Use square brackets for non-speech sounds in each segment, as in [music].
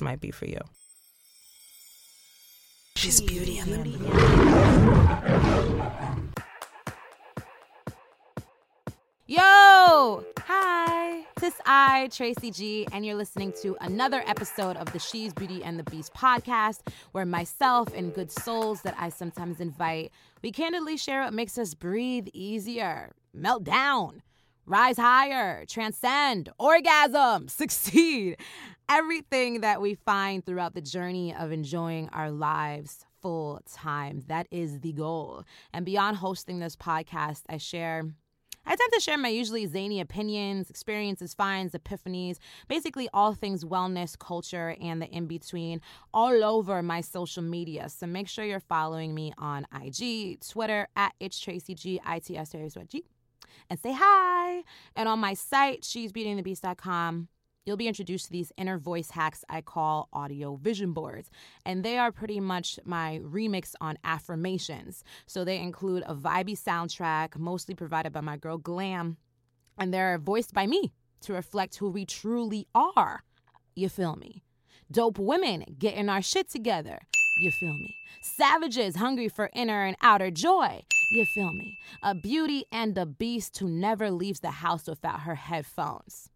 might be for you. She's beauty and the Beast. Yo! Hi! This I, Tracy G, and you're listening to another episode of the She's Beauty and the Beast podcast, where myself and good souls that I sometimes invite, we candidly share what makes us breathe easier, melt down, rise higher, transcend, orgasm, [laughs] succeed. Everything that we find throughout the journey of enjoying our lives full time. That is the goal. And beyond hosting this podcast, I share. I tend to share my usually zany opinions, experiences, finds, epiphanies, basically all things wellness, culture, and the in between all over my social media. So make sure you're following me on IG, Twitter, at it's Tracy G, I T S G and say hi. And on my site, shesbeautyandthebeast.com, you'll be introduced to these inner voice hacks I call audio vision boards. And they are pretty much my remix on affirmations. So they include a vibey soundtrack, mostly provided by my girl Glam, and they're voiced by me to reflect who we truly are. You feel me? Dope women getting our shit together. You feel me? Savages hungry for inner and outer joy. You feel me? A beauty and a beast who never leaves the house without her headphones.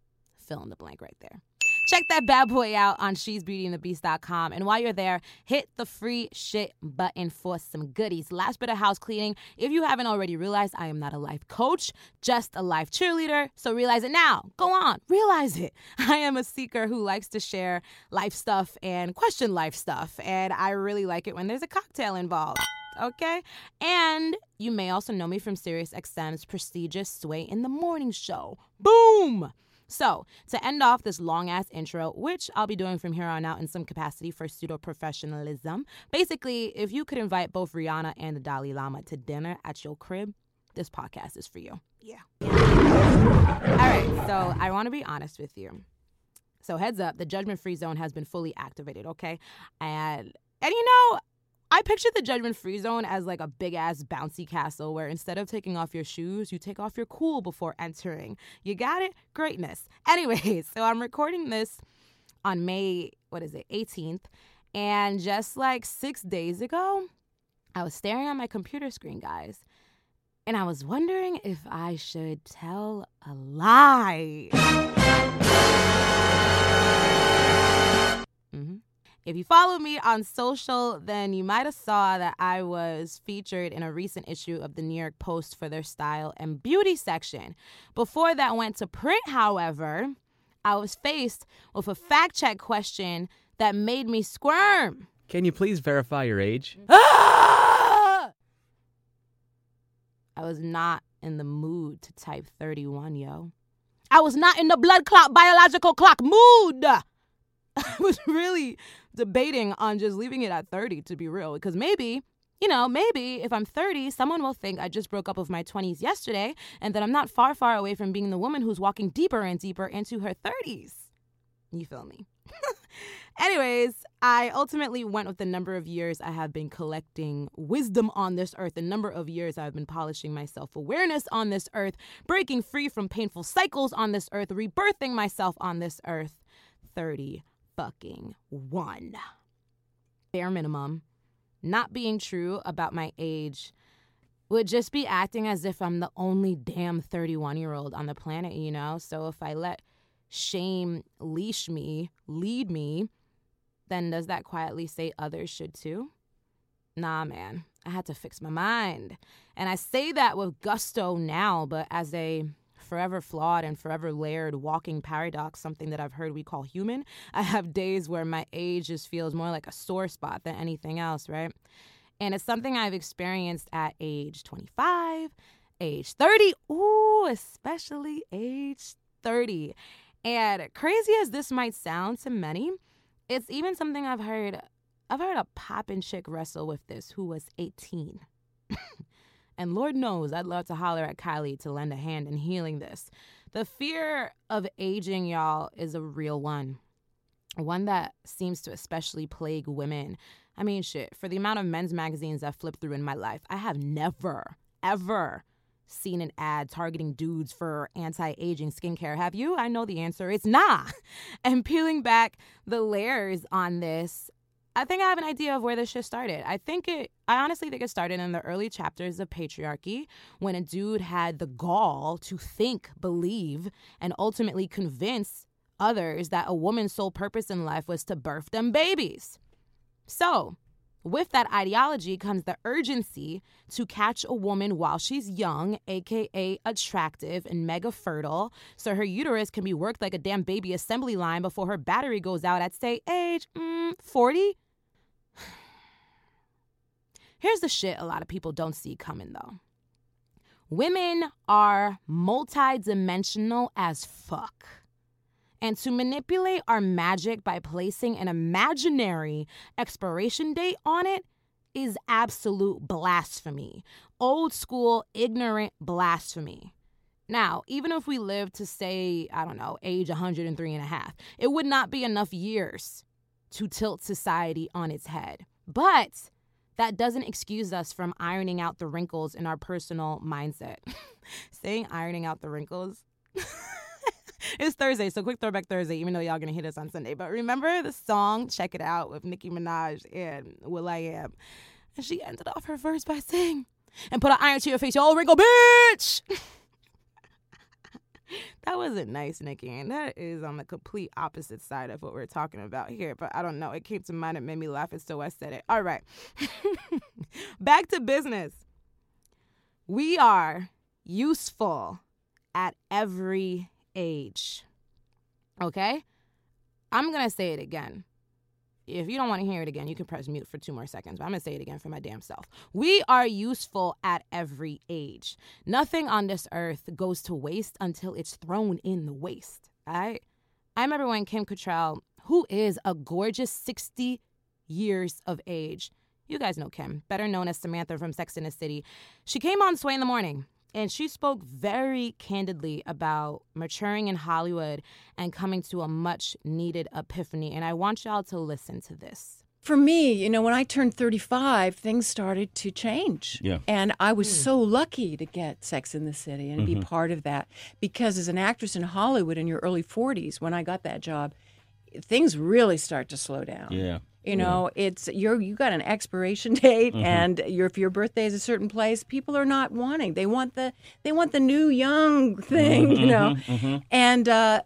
Fill in the blank right there. Check that bad boy out on shesbeautyandthebeast.com. And while you're there, hit the free shit button for some goodies. Last bit of house cleaning. If you haven't already realized, I am not a life coach, just a life cheerleader. So realize it now. Go on, realize it. [laughs] I am a seeker who likes to share life stuff and question life stuff. And I really like it when there's a cocktail involved okay? And you may also know me from SiriusXM's prestigious Sway in the Morning show. Boom! So, to end off this long ass intro, which I'll be doing from here on out in some capacity for pseudo professionalism, basically, if you could invite both Rihanna and the Dalai Lama to dinner at your crib, this podcast is for you. Yeah. All right, so I want to be honest with you. So, heads up, the judgment free zone has been fully activated, okay? And and you know, I pictured the judgment free zone as like a big ass bouncy castle where instead of taking off your shoes, you take off your cool before entering. You got it? Greatness. [laughs] Anyways, so I'm recording this on May, what is it, 18th. And just like six days ago, I was staring at my computer screen, guys. And I was wondering if I should tell a lie. Mm-hmm. If you follow me on social, then you might have saw that I was featured in a recent issue of the New York Post for their style and beauty section. Before that went to print, however, I was faced with a fact check question that made me squirm. Can you please verify your age? Ah! [gasps] I was not in the mood to type 31, yo. I was not in the blood clot biological clock mood. [laughs] I was really debating on just leaving it at 30 to be real because maybe you know, maybe if I'm 30, someone will think I just broke up with my 20s yesterday and that I'm not far, far away from being the woman who's walking deeper and deeper into her 30s. You feel me? [laughs] Anyways, I ultimately went with the number of years I have been collecting wisdom on this earth, the number of years I've been polishing my self awareness on this earth, breaking free from painful cycles on this earth, rebirthing myself on this earth. 30 fucking one. Bare minimum, not being true about my age would just be acting as if I'm the only damn 31 year old on the planet, you know? So if I let shame leash me, lead me, then does that quietly say others should too? Nah, man. I had to fix my mind. And I say that with gusto now, but as a forever flawed and forever layered walking paradox, something that I've heard we call human. [laughs] I have days where my age just feels more like a sore spot than anything else, right? And it's something I've experienced at age 25, age 30, ooh, especially age 30. And crazy as this might sound to many, It's even something I've heard. I've heard a poppin' chick wrestle with this who was 18. And Lord knows I'd love to holler at Kylie to lend a hand in healing this. The fear of aging, y'all, is a real one. One that seems to especially plague women. I mean, shit, for the amount of men's magazines I've flipped through in my life, I have never, ever seen an ad targeting dudes for anti aging skincare. Have you? I know the answer. It's nah. [laughs] And peeling back the layers on this, I think I have an idea of where this shit started. I think it, I honestly think it started in the early chapters of patriarchy when a dude had the gall to think, believe, and ultimately convince others that a woman's sole purpose in life was to birth them babies. So, with that ideology comes the urgency to catch a woman while she's young, aka attractive and mega fertile, so her uterus can be worked like a damn baby assembly line before her battery goes out at, say, age mm, 40. Here's the shit a lot of people don't see coming though women are multidimensional as fuck and to manipulate our magic by placing an imaginary expiration date on it is absolute blasphemy. Old school, ignorant blasphemy. Now, even if we live to say, I don't know, age 103 and a half, it would not be enough years to tilt society on its head. But that doesn't excuse us from ironing out the wrinkles in our personal mindset. [laughs] Saying ironing out the wrinkles. [laughs] it's Thursday, so quick throwback Thursday, even though y'all gonna hit us on Sunday. But remember the song Check It Out with Nicki Minaj and will.i.am. And she ended off her verse by saying, and put an iron to your face, y'all wrinkle bitch. [laughs] that wasn't nice, Nicki. And that is on the complete opposite side of what we're talking about here. But I don't know. It came to mind. It made me laugh. And so I said it. All right. [laughs] Back to business. We are useful at every age. Okay? I'm going to say it again. If you don't want to hear it again, you can press mute for two more seconds, but I'm going to say it again for my damn self. We are useful at every age. Nothing on this earth goes to waste until it's thrown in the waste. Right? I remember when Kim Cattrall, who is a gorgeous 60 years of age, you guys know Kim, better known as Samantha from Sex and the City, she came on Sway in the Morning and she spoke very candidly about maturing in Hollywood and coming to a much needed epiphany. And I want y'all to listen to this. For me, you know, when I turned 35, things started to change. Yeah. And I was hmm. so lucky to get Sex and the City and be mm-hmm. part of that because as an actress in Hollywood in your early 40s, when I got that job, things really start to slow down. Yeah. You know, it's you're you got an expiration [laughs] date, mm-hmm. and your if your birthday is a certain place, people are not wanting. They want the they want the new young [laughs] thing, mm-hmm, you know. Mm-hmm, and uh,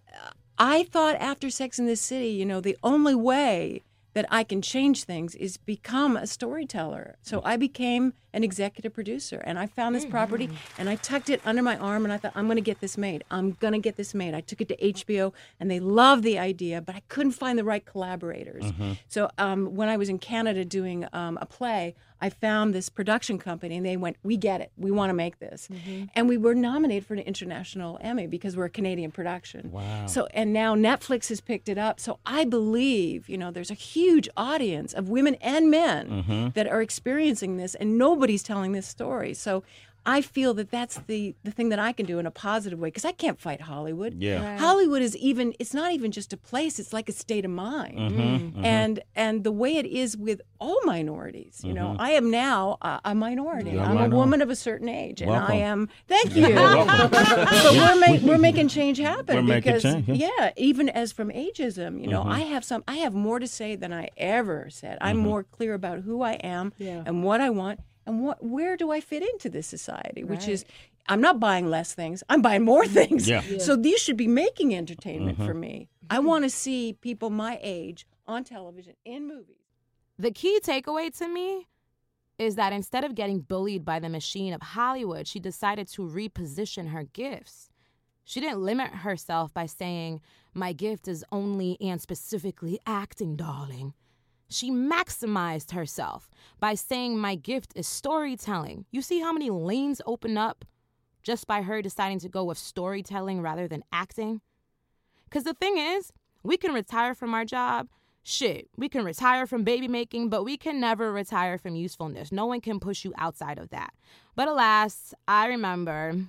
I thought after Sex and the City, you know, the only way that I can change things is become a storyteller. So I became an executive producer and I found this property and I tucked it under my arm and I thought, I'm going to get this made. I'm going to get this made. I took it to HBO and they loved the idea, but I couldn't find the right collaborators. So um, when I was in Canada doing um, a play, I found this production company and they went, We get it. We want to make this. Mm-hmm. And we were nominated for an international Emmy because we're a Canadian production. Wow. So, and now Netflix has picked it up. So I believe, you know, there's a huge audience of women and men mm-hmm. that are experiencing this and nobody's telling this story. So I feel that that's the, the thing that I can do in a positive way because I can't fight Hollywood. Yeah. Hollywood is even it's not even just a place, it's like a state of mind. Mm-hmm, And and the way it is with all minorities, you know. I am now a, a minority. You're a I'm a minority. woman of a certain age and Welcome. I am Thank you. welcome. [laughs] but we're, ma- we're making change happen We're making because change, yeah. yeah, even as from ageism, you know, Mm-hmm. I have some I have more to say than I ever said. I'm Mm-hmm. more clear about who I am and what I want and what where do I fit into this society, which is I'm not buying less things. I'm buying more [laughs] things. Yeah. Yeah. So these should be making entertainment mm-hmm. for me. I want to see people my age on television in movies. The key takeaway to me is that instead of getting bullied by the machine of Hollywood, she decided to reposition her gifts. She didn't limit herself by saying, My gift is only and specifically acting, darling. She maximized herself by saying, My gift is storytelling. You see how many lanes open up just by her deciding to go with storytelling rather than acting? Because the thing is, we can retire from our job, shit, we can retire from baby making, but we can never retire from usefulness. No one can push you outside of that. But alas, I remember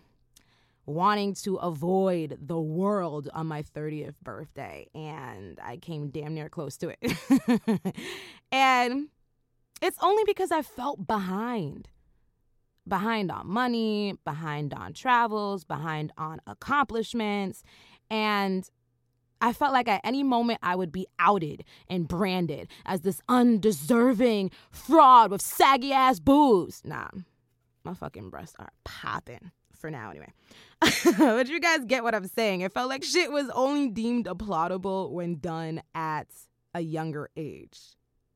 wanting to avoid the world on my 30th birthday, and I came damn near close to it. [laughs] and it's only because I felt behind. Behind on money, behind on travels, behind on accomplishments. And I felt like at any moment I would be outed and branded as this undeserving fraud with saggy ass boobs. Nah, my fucking breasts are popping for now anyway. [laughs] but you guys get what I'm saying. It felt like shit was only deemed applaudable when done at a younger age.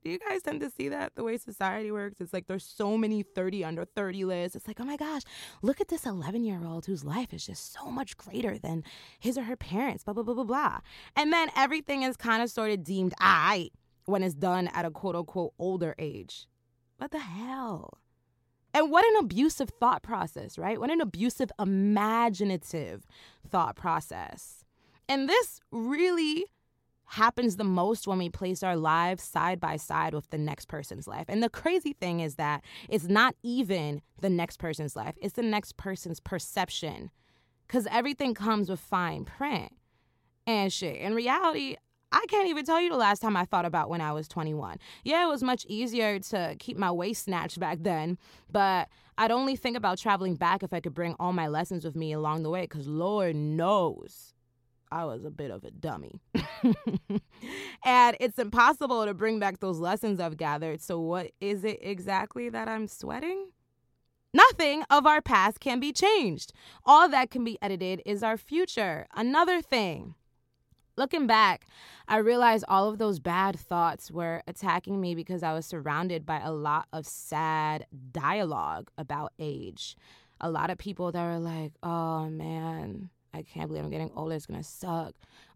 Do you guys tend to see that the way society works? It's like there's so many 30 under 30 lists. It's like, oh my gosh, look at this 11 year old whose life is just so much greater than his or her parents, blah, blah, blah, blah, blah. And then everything is kind of sort of deemed I when it's done at a quote unquote older age. What the hell? And what an abusive thought process, right? What an abusive, imaginative thought process. And this really happens the most when we place our lives side by side with the next person's life. And the crazy thing is that it's not even the next person's life, it's the next person's perception. Because everything comes with fine print and shit. In reality, I can't even tell you the last time I thought about when I was 21. Yeah, it was much easier to keep my waist snatched back then, but I'd only think about traveling back if I could bring all my lessons with me along the way, because Lord knows I was a bit of a dummy. [laughs] and it's impossible to bring back those lessons I've gathered. So, what is it exactly that I'm sweating? Nothing of our past can be changed. All that can be edited is our future. Another thing. Looking back, I realized all of those bad thoughts were attacking me because I was surrounded by a lot of sad dialogue about age. A lot of people that are like, oh man, I can't believe I'm getting older. It's gonna suck.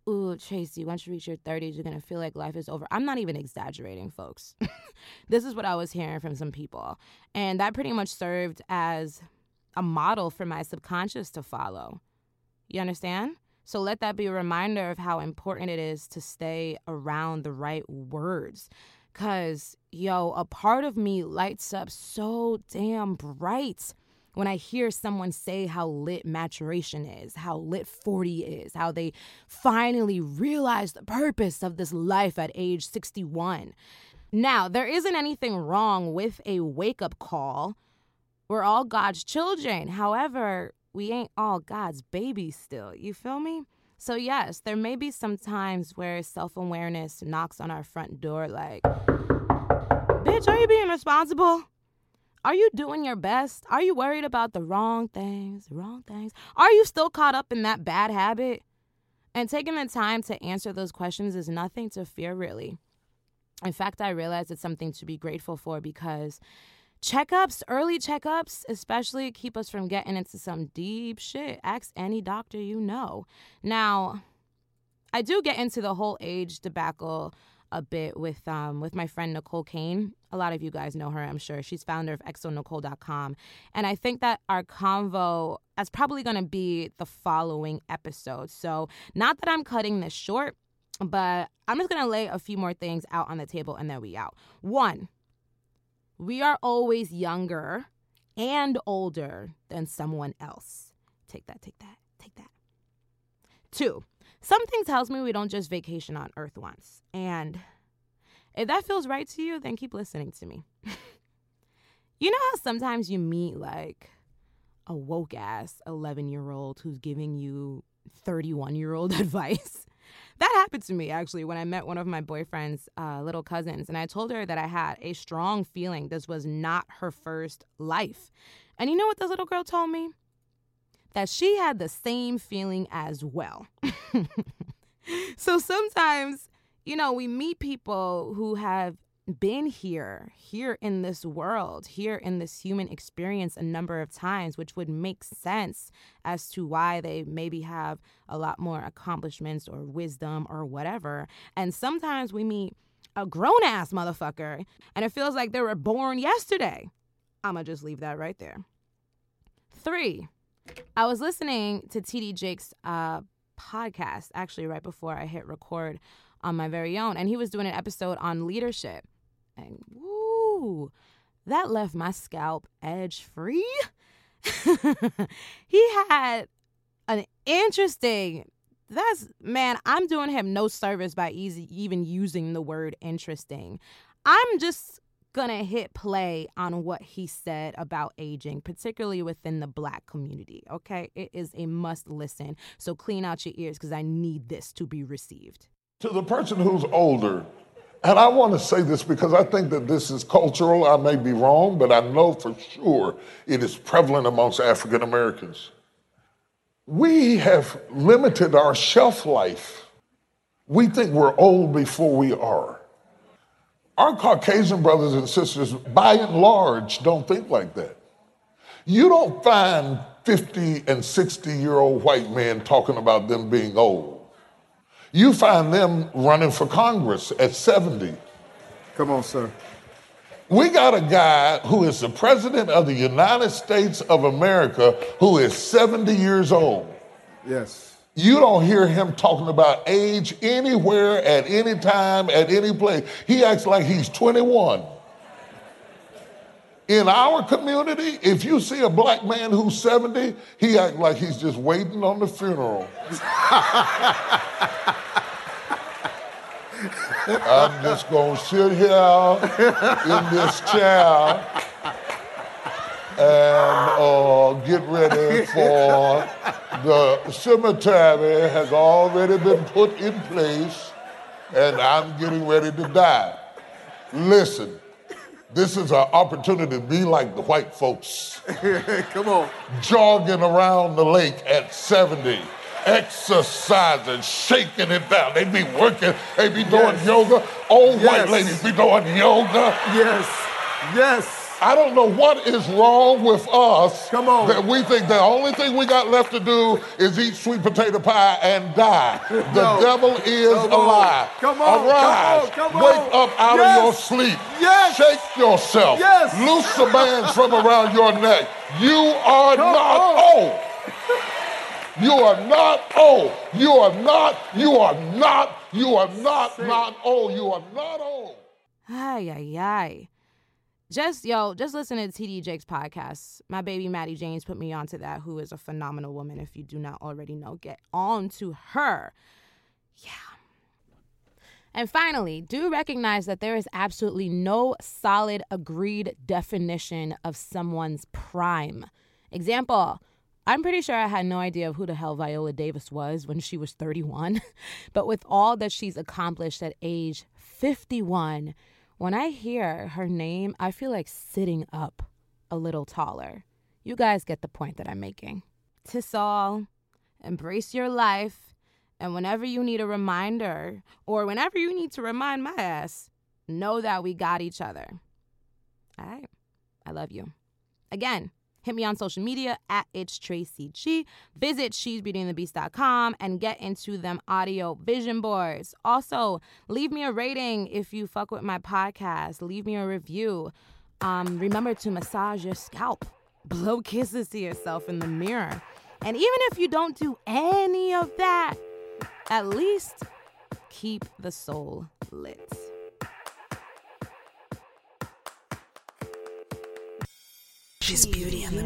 Ooh, Tracy, once you reach your 30s, you're gonna feel like life is over. I'm not even exaggerating, folks. [laughs] this is what I was hearing from some people. And that pretty much served as a model for my subconscious to follow. You understand? So let that be a reminder of how important it is to stay around the right words. Cause, yo, a part of me lights up so damn bright when I hear someone say how lit maturation is, how lit 40 is, how they finally realize the purpose of this life at age 61. Now, there isn't anything wrong with a wake up call. We're all God's children. However, we ain't all God's babies still. You feel me? So, yes, there may be some times where self awareness knocks on our front door like, bitch, are you being responsible? Are you doing your best? Are you worried about the wrong things? Wrong things? Are you still caught up in that bad habit? And taking the time to answer those questions is nothing to fear, really. In fact, I realize it's something to be grateful for because checkups, early checkups, especially keep us from getting into some deep shit. Ask any doctor you know. Now, I do get into the whole age debacle a bit with um, with my friend Nicole Kane. A lot of you guys know her, I'm sure. She's founder of exonicole.com. And I think that our convo is probably going to be the following episode. So, not that I'm cutting this short, but I'm just going to lay a few more things out on the table and then we out. One, we are always younger and older than someone else. Take that, take that, take that. Two, something tells me we don't just vacation on Earth once. And if that feels right to you, then keep listening to me. [laughs] you know how sometimes you meet like a woke ass 11 year old who's giving you 31 year old [laughs] advice? That happened to me actually when I met one of my boyfriend's uh, little cousins, and I told her that I had a strong feeling this was not her first life. And you know what this little girl told me? That she had the same feeling as well. [laughs] so sometimes you know, we meet people who have been here, here in this world, here in this human experience a number of times, which would make sense as to why they maybe have a lot more accomplishments or wisdom or whatever. And sometimes we meet a grown ass motherfucker and it feels like they were born yesterday. I'm gonna just leave that right there. Three, I was listening to TD Jakes' uh, podcast actually right before I hit record on my very own. And he was doing an episode on leadership. And woo, that left my scalp edge free. [laughs] he had an interesting that's man i'm doing him no service by easy, even using the word interesting. I'm just gonna hit play on what he said about aging particularly within the black community okay? It is a must listen so clean out your ears because i need this to be received. To the person who's older and I want to say this because I think that this is cultural. I may be wrong, but I know for sure it is prevalent amongst African Americans. We have limited our shelf life. We think we're old before we are. Our Caucasian brothers and sisters, by and large, don't think like that. You don't find 50 and 60 year old white men talking about them being old. You find them running for Congress at 70. Come on, sir. We got a guy who is the president of the United States of America who is 70 years old. Yes. You don't hear him talking about age anywhere, at any time, at any place. He acts like he's 21. In our community, if you see a black man who's 70, he acts like he's just waiting on the funeral. [laughs] I'm just gonna sit here in this chair and uh, get ready for the cemetery has already been put in place and I'm getting ready to die. Listen, this is an opportunity to be like the white folks. [laughs] Come on. Jogging around the lake at 70 exercising, shaking it down. They be working, they be doing Yes. yoga. Old Yes. white ladies be doing yoga. Yes. Yes. I don't know what is wrong with us. Come on. That we think the only thing we got left to do is eat sweet potato pie and die. The No. devil is Come a on. Come on. Arise. Come on. Come Wake up out Yes. of your sleep. Yes. Shake yourself. Yes. Loose the bands from around your neck. You are Come not on. old. You are not old. You are not, you are not, you are not, not old. You are not old. Ay, ay, ay. Just, yo, just listen to TD Jakes' podcast. My baby Maddie James put me onto that, who is a phenomenal woman. If you do not already know, get on to her. Yeah. And finally, do recognize that there is absolutely no solid agreed definition of someone's prime. Example, I'm pretty sure I had no idea of who the hell Viola Davis was when she was 31. [laughs] but with all that she's accomplished at age 51, when I hear her name, I feel like sitting up a little taller. You guys get the point that I'm making. Tis all, embrace your life, and whenever you need a reminder, or whenever you need to remind my ass, know that we got each other. All right. I love you. Again, hit me on social media at it's Tracy G. Visit shesbeautyandthebeast.com and get into them audio vision boards. Also, leave me a rating if you fuck with my podcast. Leave me a review. Um, remember to massage your scalp. Blow kisses to yourself in the mirror. And even if you don't do any of that, at least keep the soul lit. She's Beauty and the